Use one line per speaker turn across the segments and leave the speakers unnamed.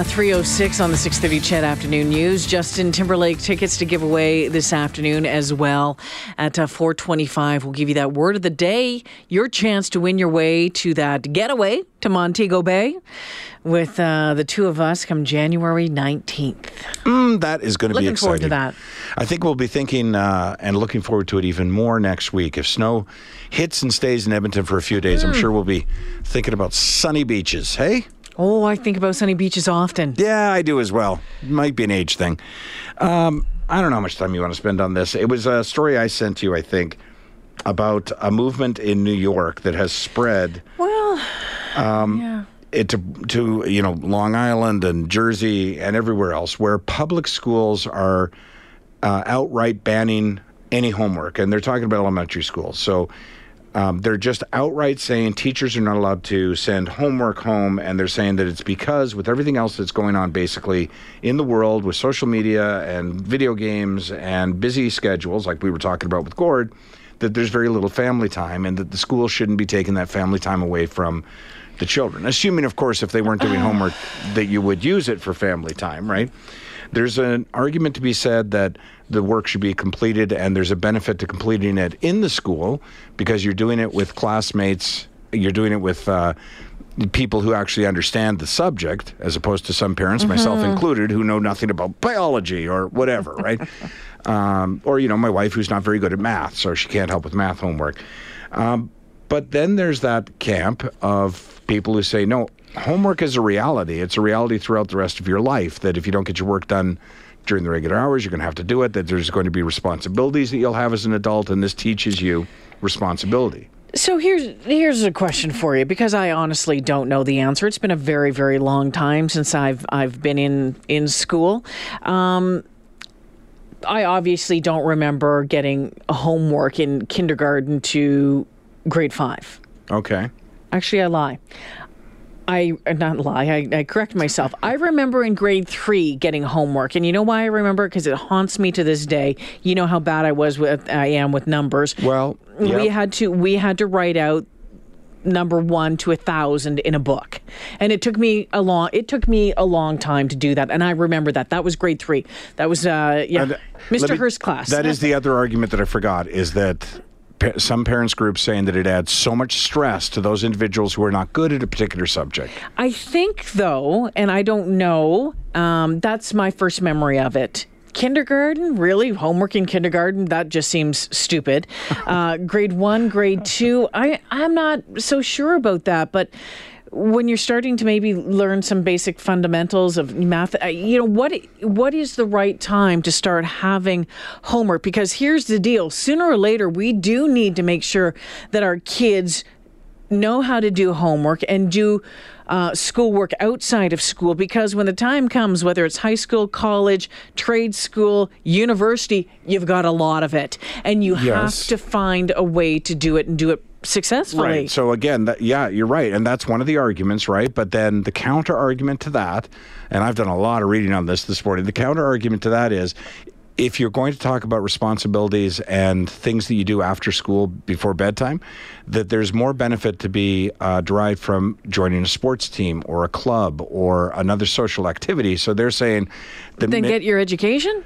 Uh, 306 on the 630 CHED Afternoon News. Justin Timberlake tickets to give away this afternoon as well at uh, 425. We'll give you that word of the day, your chance to win your way to that getaway to Montego Bay with uh, the two of us come January 19th.
Mm, that is going to be
Looking
exciting.
forward to that.
I think we'll be thinking uh, and looking forward to it even more next week. If snow hits and stays in Edmonton for a few days,
Hmm.
I'm sure we'll be thinking about sunny beaches. Hey?
Oh, I think about sunny beaches often.
Yeah, I do as well. Might be an age thing. Um, I don't know how much time you want to spend on this. It was a story I sent you, I think, about a movement in New York that has spread
Well,
Um,
yeah.
it to, to you know Long Island and Jersey and everywhere else where public schools are uh, outright banning any homework, and they're talking about elementary schools. So um, they're just outright saying teachers are not allowed to send homework home, and they're saying that it's because with everything else that's going on basically in the world with social media and video games and busy schedules, like we were talking about with Gord, that there's very little family time, and that the school shouldn't be taking that family time away from the children. Assuming, of course, if they weren't doing homework, that you would use it for family time, right? There's an argument to be said that the work should be completed, and there's a benefit to completing it in the school because you're doing it with classmates, you're doing it with uh, people who actually understand the subject, as opposed to some parents, myself included, who know nothing about biology or whatever, right? um, or, you know, my wife who's not very good at math, so she can't help with math homework. Um, but then there's that camp of people who say, no, homework is a reality. It's a reality throughout the rest of your life that if you don't get your work done during the regular hours, you're going to have to do it, that there's going to be responsibilities that you'll have as an adult, and this teaches you responsibility.
So here's here's a question for you because I honestly don't know the answer. It's been a very very long time since I've I've been in in school. Um, I obviously don't remember getting homework in kindergarten to grade five.
Okay.
Actually, I lie. I uh, not lie. I, I correct myself. I remember in grade three getting homework, and you know why I remember? Because it haunts me to this day. You know how bad I was with I am with numbers.
Well,
we had to we had to write out number one to a thousand in a book, and it took me a long it took me a long time to do that. And I remember that. That was grade three. That was uh yeah,
And, uh,
Mr.
me-
Hurst class.
That is the other argument that I forgot is that some parents groups saying that it adds so much stress to those individuals who are not good at a particular subject.
I think, though, and I don't know, um, that's my first memory of it. Kindergarten, really? Homework in kindergarten? That just seems stupid. Uh, grade one, grade two, I, I'm not so sure about that, but when you're starting to maybe learn some basic fundamentals of math, uh, you know what? What is the right time to start having homework? Because here's the deal: sooner or later, we do need to make sure that our kids know how to do homework and do uh, schoolwork outside of school because when the time comes, whether it's high school, college, trade school, university, you've got a lot of it. And you have to find a way to do it and do it successfully.
Right. So again, that, yeah, you're right, and that's one of the arguments, right? But then the counter argument to that, and I've done a lot of reading on this this morning. The counter argument to that is. If you're going to talk about responsibilities and things that you do after school before bedtime, that there's more benefit to be uh, derived from joining a sports team or a club or another social activity. So they're saying the
Then
mi-
get your education?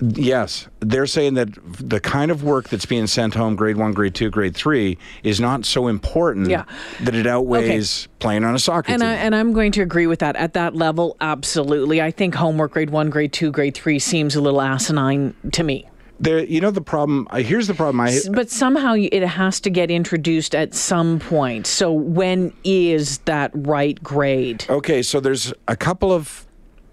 Yes, they're saying that the kind of work that's being sent home, grade one, grade two, grade three, is not so important
Yeah.
that it outweighs playing on a soccer
And,
team.
I, and I'm going to agree with that. At that level, absolutely. I think homework grade one, grade two, grade three seems a little asinine to me.
there, you know, the problem. I here's the problem. I
But somehow it has to get introduced at some point. So when is that right grade?
okay, so there's a couple of,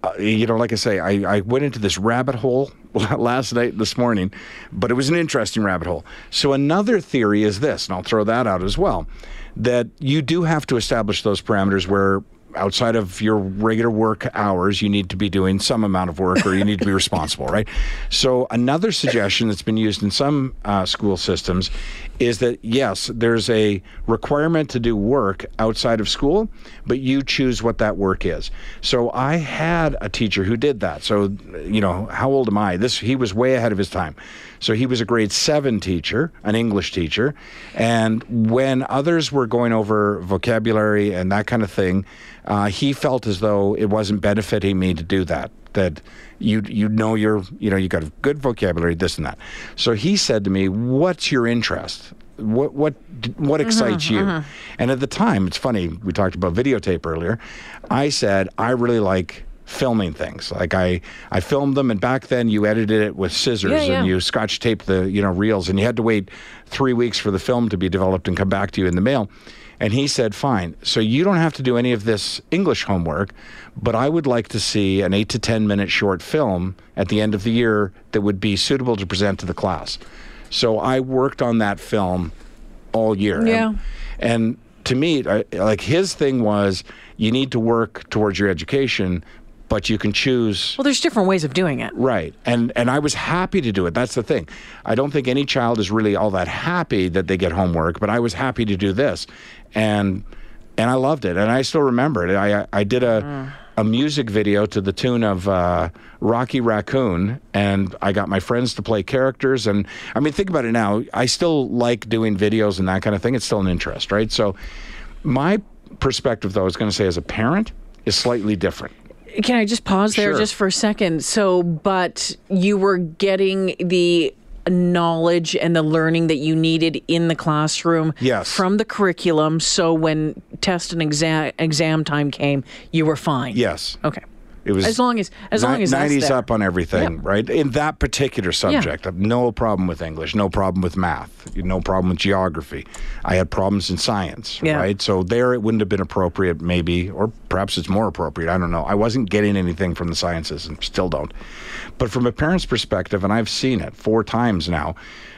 uh, you know, like I say, I, I went into this rabbit hole last night, this morning, but it was an interesting rabbit hole. So another theory is this, and I'll throw that out as well, that you do have to establish those parameters where outside of your regular work hours, you need to be doing some amount of work or you need to be responsible, right? So, another suggestion that's been used in some uh, school systems is that yes, there's a requirement to do work outside of school, but you choose what that work is. So, I had a teacher who did that. So, you know, how old am I? This he was way ahead of his time. So he was a grade seven teacher, an English teacher. And when others were going over vocabulary and that kind of thing, uh, he felt as though it wasn't benefiting me to do that. That you you know you're you know you got a good vocabulary, this and that. So he said to me, "What's your interest? What what what mm-hmm, excites mm-hmm, you?" Mm-hmm. And at the time, it's funny. We talked about videotape earlier. I said I really like filming things. Like I, I filmed them, and back then you edited it with scissors yeah, yeah. and you scotch taped the you know reels, and you had to wait three weeks for the film to be developed and come back to you in the mail. And he said, "Fine, so you don't have to do any of this English homework, but I would like to see an eight to ten minute short film at the end of the year that would be suitable to present to the class." So I worked on that film all year.
Yeah.
And, and to me, I, like his thing was, you need to work towards your education, but you can choose
well there's different ways of doing it.
Right. And and i was happy to do it. That's the thing. I don't think any child is really all that happy that they get homework but i was happy to do this. And and i loved it. And i still remember it. I i did a mm. a music video to the tune of uh, rocky raccoon and i got my friends to play characters. And i mean think about it now. I still like doing videos and that kind of thing. It's still an interest right? So my perspective though i was going to say as a parent is slightly different
can I just pause there
sure.
just for a second? So, but you were getting the knowledge and the learning that you needed in the classroom
yes.
from the curriculum. So when test and exam exam time came, you were fine.
Yes.
Okay.
It was
as long as as long as
nineties up on everything, yeah. right? In that particular subject, yeah. no problem with English, no problem with math, no problem with geography. I had problems in science, yeah. right? So there, it wouldn't have been appropriate, maybe, or perhaps it's more appropriate. I don't know. I wasn't getting anything from the sciences, and still don't. But from a parent's perspective, and I've seen it four times now,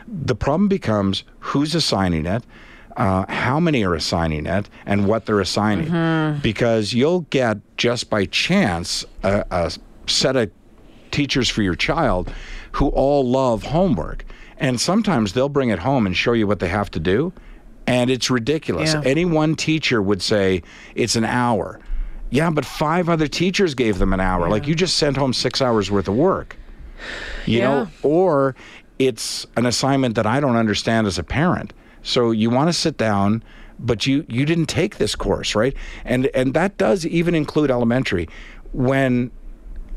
the problem becomes who's assigning it uh, how many are assigning it and what they're assigning. Mm-hmm. Because you'll get just by chance a, a set of teachers for your child who all love homework. And sometimes they'll bring it home and show you what they have to do. And it's ridiculous. Yeah. Any one teacher would say it's an hour. Yeah, but five other teachers gave them an hour. Yeah. Like you just sent home six hours worth of work. You yeah. know, or it's an assignment that I don't understand as a parent. So you want to sit down, but you you didn't take this course, right? And and that does even include elementary. When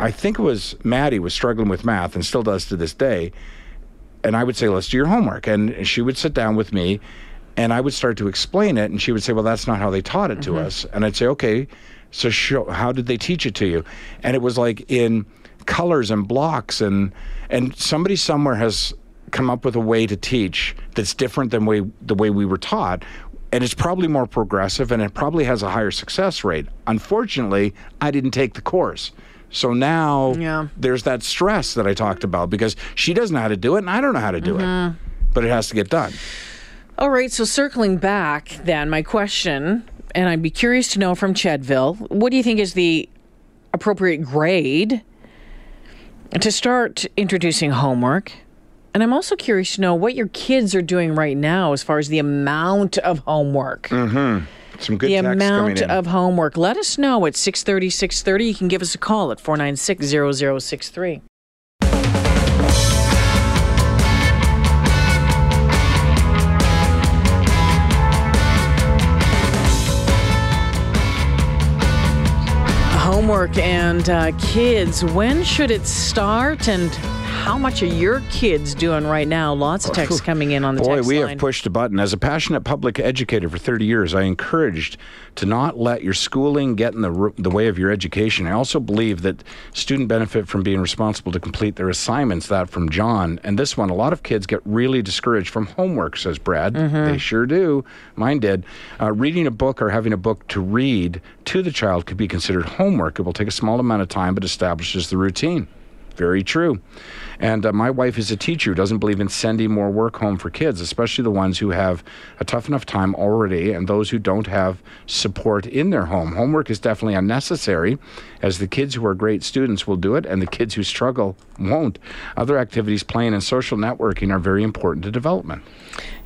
I think it was Maddie was struggling with math and still does to this day, and I would say, "Let's do your homework," and she would sit down with me, and I would start to explain it, and she would say, "Well, that's not how they taught it to mm-hmm. us," and I'd say, "Okay." So show, how did they teach it to you? And it was like in colors and blocks and and somebody somewhere has come up with a way to teach that's different than way the way we were taught and it's probably more progressive and it probably has a higher success rate. Unfortunately, I didn't take the course. So now yeah. there's that stress that I talked about because she doesn't know how to do it and I don't know how to do mm-hmm. it. But it has to get done.
All right, so circling back then, my question, and I'd be curious to know from Chedville, what do you think is the appropriate grade to start introducing homework? And I'm also curious to know what your kids are doing right now as far as the amount of homework.
Mm-hmm. Some good
the amount of homework. Let us know at 630, 630. You can give us a call at 496 0063. Homework and uh, kids, when should it start and how much are your kids doing right now? Lots of texts coming in on the
Boy,
text
we
line.
have pushed a button. As a passionate public educator for 30 years, I encouraged to not let your schooling get in the, the way of your education. I also believe that students benefit from being responsible to complete their assignments. That from John. And this one, a lot of kids get really discouraged from homework, says Brad. Mm-hmm. They sure do. Mine did. Uh, reading a book or having a book to read to the child could be considered homework. It will take a small amount of time, but establishes the routine. Very true. And uh, my wife is a teacher who doesn't believe in sending more work home for kids, especially the ones who have a tough enough time already and those who don't have support in their home. Homework is definitely unnecessary, as the kids who are great students will do it and the kids who struggle won't. Other activities, playing and social networking, are very important to development.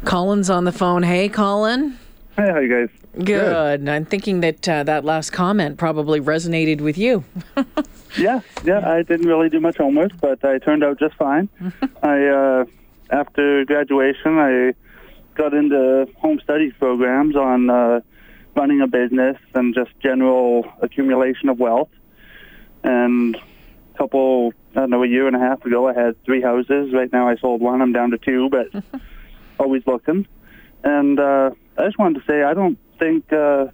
Colin's on the phone. Hey, Colin.
Hey, how you guys?
Good. I'm thinking that uh, that last comment probably resonated with you.
Yeah, yeah. I didn't really do much homework, but I turned out just fine. I uh, after graduation, I got into home studies programs on uh, running a business and just general accumulation of wealth. And a couple, I don't know, a year and a half ago, I had three houses. Right now, I sold one. I'm down to two, but always looking. And uh, I just wanted to say, I don't think uh,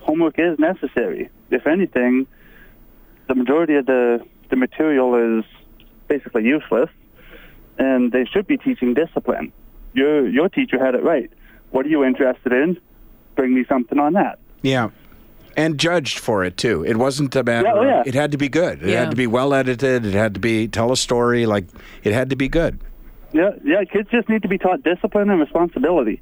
homework is necessary. If anything, the majority of the, the material is basically useless, and they should be teaching discipline. Your, your teacher had it right. What are you interested in? Bring me something on that.
Yeah. And judged for it too. It wasn't a matter.
Yeah, oh, yeah.
It had to be good. It
Yeah.
had to be well edited. It had to be tell a story. Like it had to be good.
Yeah, yeah. Kids just need to be taught discipline and responsibility,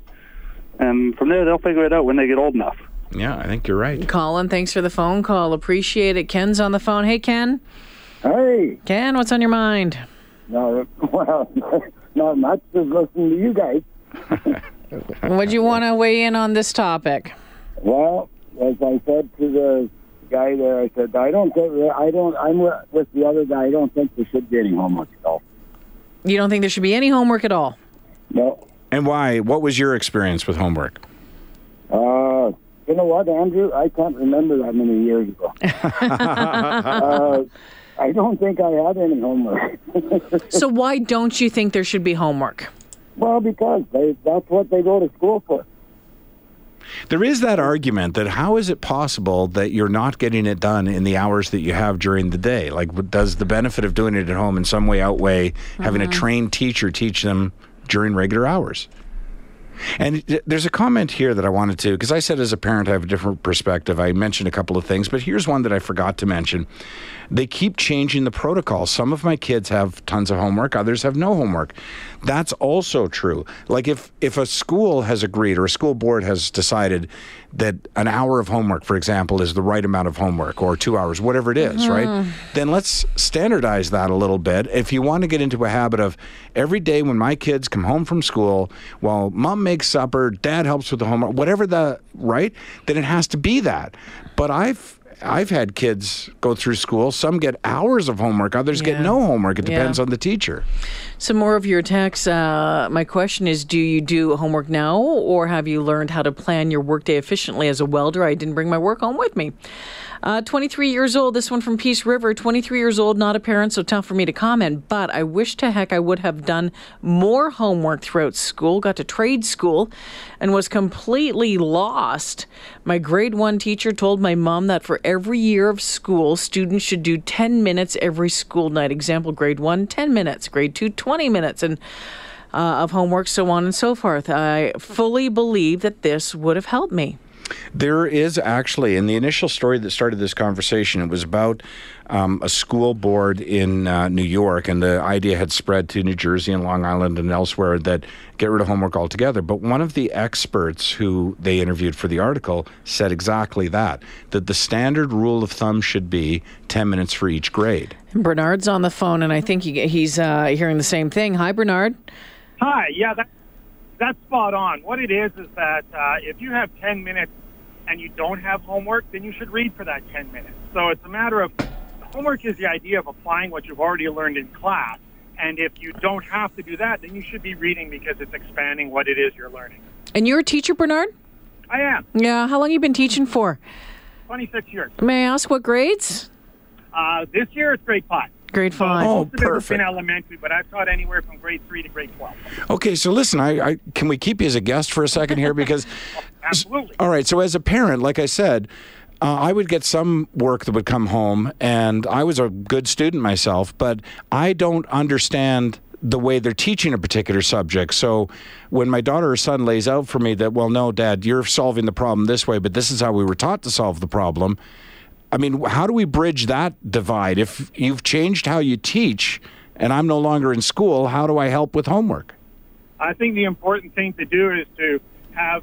and from there they'll figure it out when they get old enough.
Yeah, I think you're right.
Colin, thanks for the phone call. Appreciate it. Ken's on the phone. Hey, Ken.
Hey,
Ken, what's on your mind?
no, well, not much. Just listening to you guys.
Would you want to weigh in on this topic?
Well, as I said to the guy there, I said I don't think I don't. I'm with with the other guy. I don't think there should be any homework at all.
You don't think there should be any homework at all?
No.
And why? What was your experience with homework?
Uh, you know what, Andrew? I can't remember that many years ago. uh, I don't think I had any homework.
So why don't you think there should be homework?
well, because they, that's what they go to school for.
There is that argument that how is it possible that you're not getting it done in the hours that you have during the day? Like, does the benefit of doing it at home in some way outweigh having a trained teacher teach them during regular hours? And there's a comment here that I wanted to, because I said as a parent, I have a different perspective. I mentioned a couple of things, but here's one that I forgot to mention. They keep changing the protocol. Some of my kids have tons of homework, others have no homework. That's also true. Like if if a school has agreed or a school board has decided that an hour of homework, for example, is the right amount of homework or 2 hours, whatever it is, mm-hmm. right? Then let's standardize that a little bit. If you want to get into a habit of every day when my kids come home from school, while mom makes supper, dad helps with the homework, whatever the right, then it has to be that. But I've I've had kids go through school. Some get hours of homework, others
Yeah.
get no homework. It
Yeah.
depends on the teacher.
Some more of your texts. Uh, my question is Do you do homework now, or have you learned how to plan your workday efficiently as a welder? I didn't bring my work home with me. Uh, 23 years old. This one from Peace River. 23 years old, not a parent, so tough for me to comment. But I wish to heck I would have done more homework throughout school. Got to trade school and was completely lost. My grade one teacher told my mom that for every year of school, students should do 10 minutes every school night. Example, grade one, 10 minutes, grade two, 20 minutes, and uh, of homework, so on and so forth. I fully believe that this would have helped me.
There is actually, in the initial story that started this conversation, it was about um, a school board in uh, New York, and the idea had spread to New Jersey and Long Island and elsewhere that get rid of homework altogether. But one of the experts who they interviewed for the article said exactly that that the standard rule of thumb should be 10 minutes for each grade.
Bernard's on the phone, and I think he, he's uh, hearing the same thing. Hi, Bernard.
Hi, yeah, that, that's spot on. What it is is that uh, if you have 10 minutes and you don't have homework, then you should read for that 10 minutes. So it's a matter of homework is the idea of applying what you've already learned in class. And if you don't have to do that, then you should be reading because it's expanding what it is you're learning.
And you're a teacher, Bernard?
I am.
Yeah. How long you been teaching for?
26 years.
May I ask what grades?
Uh, this year it's grade 5.
Grade five.
Oh,
Most of it has
perfect.
been elementary, but I've taught anywhere from grade 3 to grade 12.
Okay, so listen, I, I can we keep you as a guest for a second here because
Absolutely.
All right. So as a parent, like I said, uh, I would get some work that would come home, and I was a good student myself, but I don't understand the way they're teaching a particular subject. So when my daughter or son lays out for me that, well, no, Dad, you're solving the problem this way, but this is how we were taught to solve the problem. I mean, how do we bridge that divide? If you've changed how you teach and I'm no longer in school, how do I help with homework?
I think the important thing to do is to have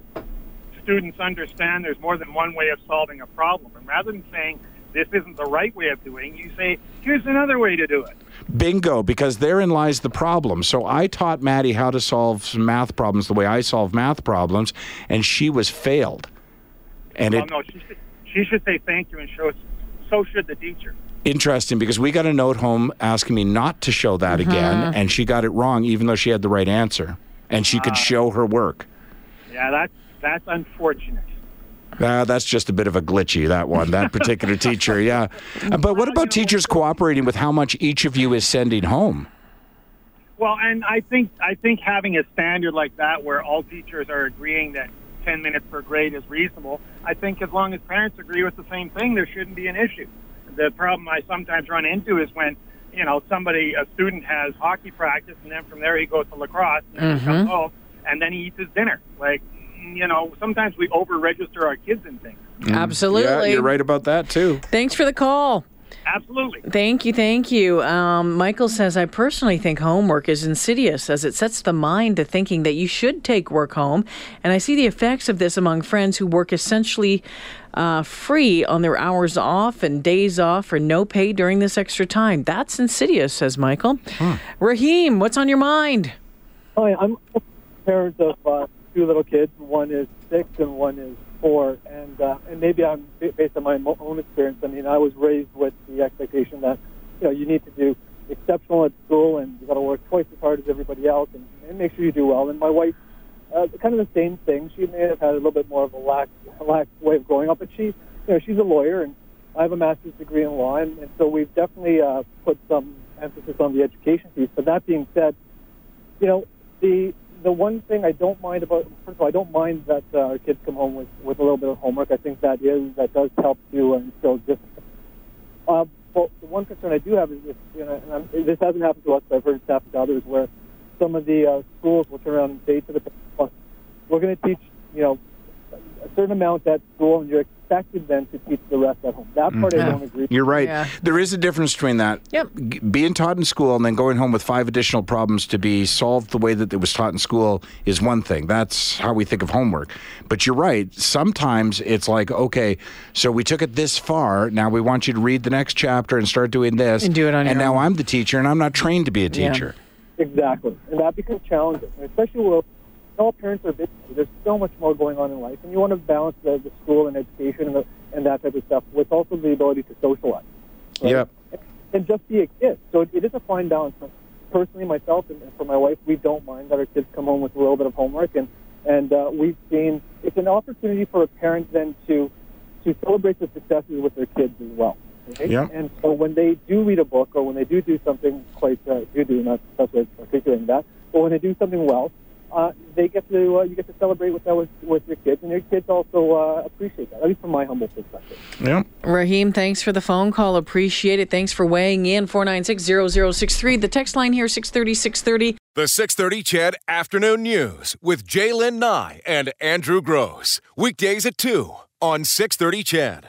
students understand there's more than one way of solving a problem. And rather than saying this isn't the right way of doing, you say here's another way to do it.
Bingo, because therein lies the problem. So I taught Maddie how to solve some math problems the way I solve math problems, and she was failed. And
Well,
it
no, she should, say thank you and show. us. So should the teacher.
interesting because we got a note home asking me not to show that again, and she got it wrong, even though she had the right answer, and she could show her work.
Yeah, that's that's unfortunate.
Uh, that's just a bit of a glitchy, that one, that particular teacher, yeah. But what about teachers cooperating with how much each of you is sending home?
Well, and I think I think having a standard like that, where all teachers are agreeing that 10 minutes per grade is reasonable, I think as long as parents agree with the same thing, there shouldn't be an issue. The problem I sometimes run into is when you know somebody, a student has hockey practice, and then from there he goes to lacrosse, and then he comes mm-hmm. home, and then he eats his dinner. Like, mm, you know, sometimes we over-register our kids in things.
Absolutely.
Yeah, you're right about that, too.
Thanks for the call.
Absolutely.
Thank you, thank you. Um, Michael says, I personally think homework is insidious as it sets the mind to thinking that you should take work home. And I see the effects of this among friends who work essentially uh, free on their hours off and days off for no pay during this extra time. That's insidious, says Michael. Raheem, what's on your mind?
Hi, I'm a parent of uh, two little kids. One is six and one is four. And uh, and maybe I'm based on my own experience. I mean, I was raised with the expectation that you know you need to do exceptional at school and you got to work twice as hard as everybody else and, and make sure you do well. And my wife, uh, kind of the same thing. She may have had a little bit more of a lax, lax way of growing up, but she, you know, she's a lawyer and I have a master's degree in law, and, and so we've definitely uh, put some emphasis on the education piece. But that being said, you know, the the one thing I don't mind about first of all, I don't mind that uh, our kids come home with, with a little bit of homework. I think that is that does help to uh, instill discipline. Uh, but the one concern I do have is this, you know, and I'm, this hasn't happened to us, but I've heard it's happened to others, where some of the uh, schools will turn around and say to the parents, "We're going to teach, you know, a certain amount at school, and you're expected then to teach the rest at home." That part I mm-hmm. don't agree.
You're right.
Yeah.
There is a difference between that.
Yep.
G- Being taught in school and then going home with five additional problems to be solved the way that it was taught in school is one thing. That's how we think of homework. But you're right. Sometimes it's like, okay, so we took it this far. Now we want you to read the next chapter and start doing this.
And do it on
And
your
now
own.
I'm the teacher and I'm not trained to be a
Yeah.
teacher.
Exactly, and that becomes challenging, especially when all parents are busy. There's so much more going on in life, and you want to balance the, the school and education and, the, and that type of stuff with also the ability to socialize. right?
Yep.
And just be a kid. So it, it is a fine balance. Personally, myself and, and for my wife, we don't mind that our kids come home with a little bit of homework, and and uh, we've seen it's an opportunity for a parent then to to celebrate the successes with their kids as well. Okay?
Yeah.
And so when they do read a book or when they do do something quite uh, do do not that's of articulating that, but when they do something well, uh, they get to uh, you get to celebrate with that with, with your kids, and your kids also uh, appreciate that. At least from my humble perspective.
Yeah.
Raheem, thanks for the phone call. Appreciate it. Thanks for weighing in. 496 The text line here, 630 630.
The 630 CHED Afternoon News with J'lyn Nye and Andrew Grose. Weekdays at 2 on 630 CHED.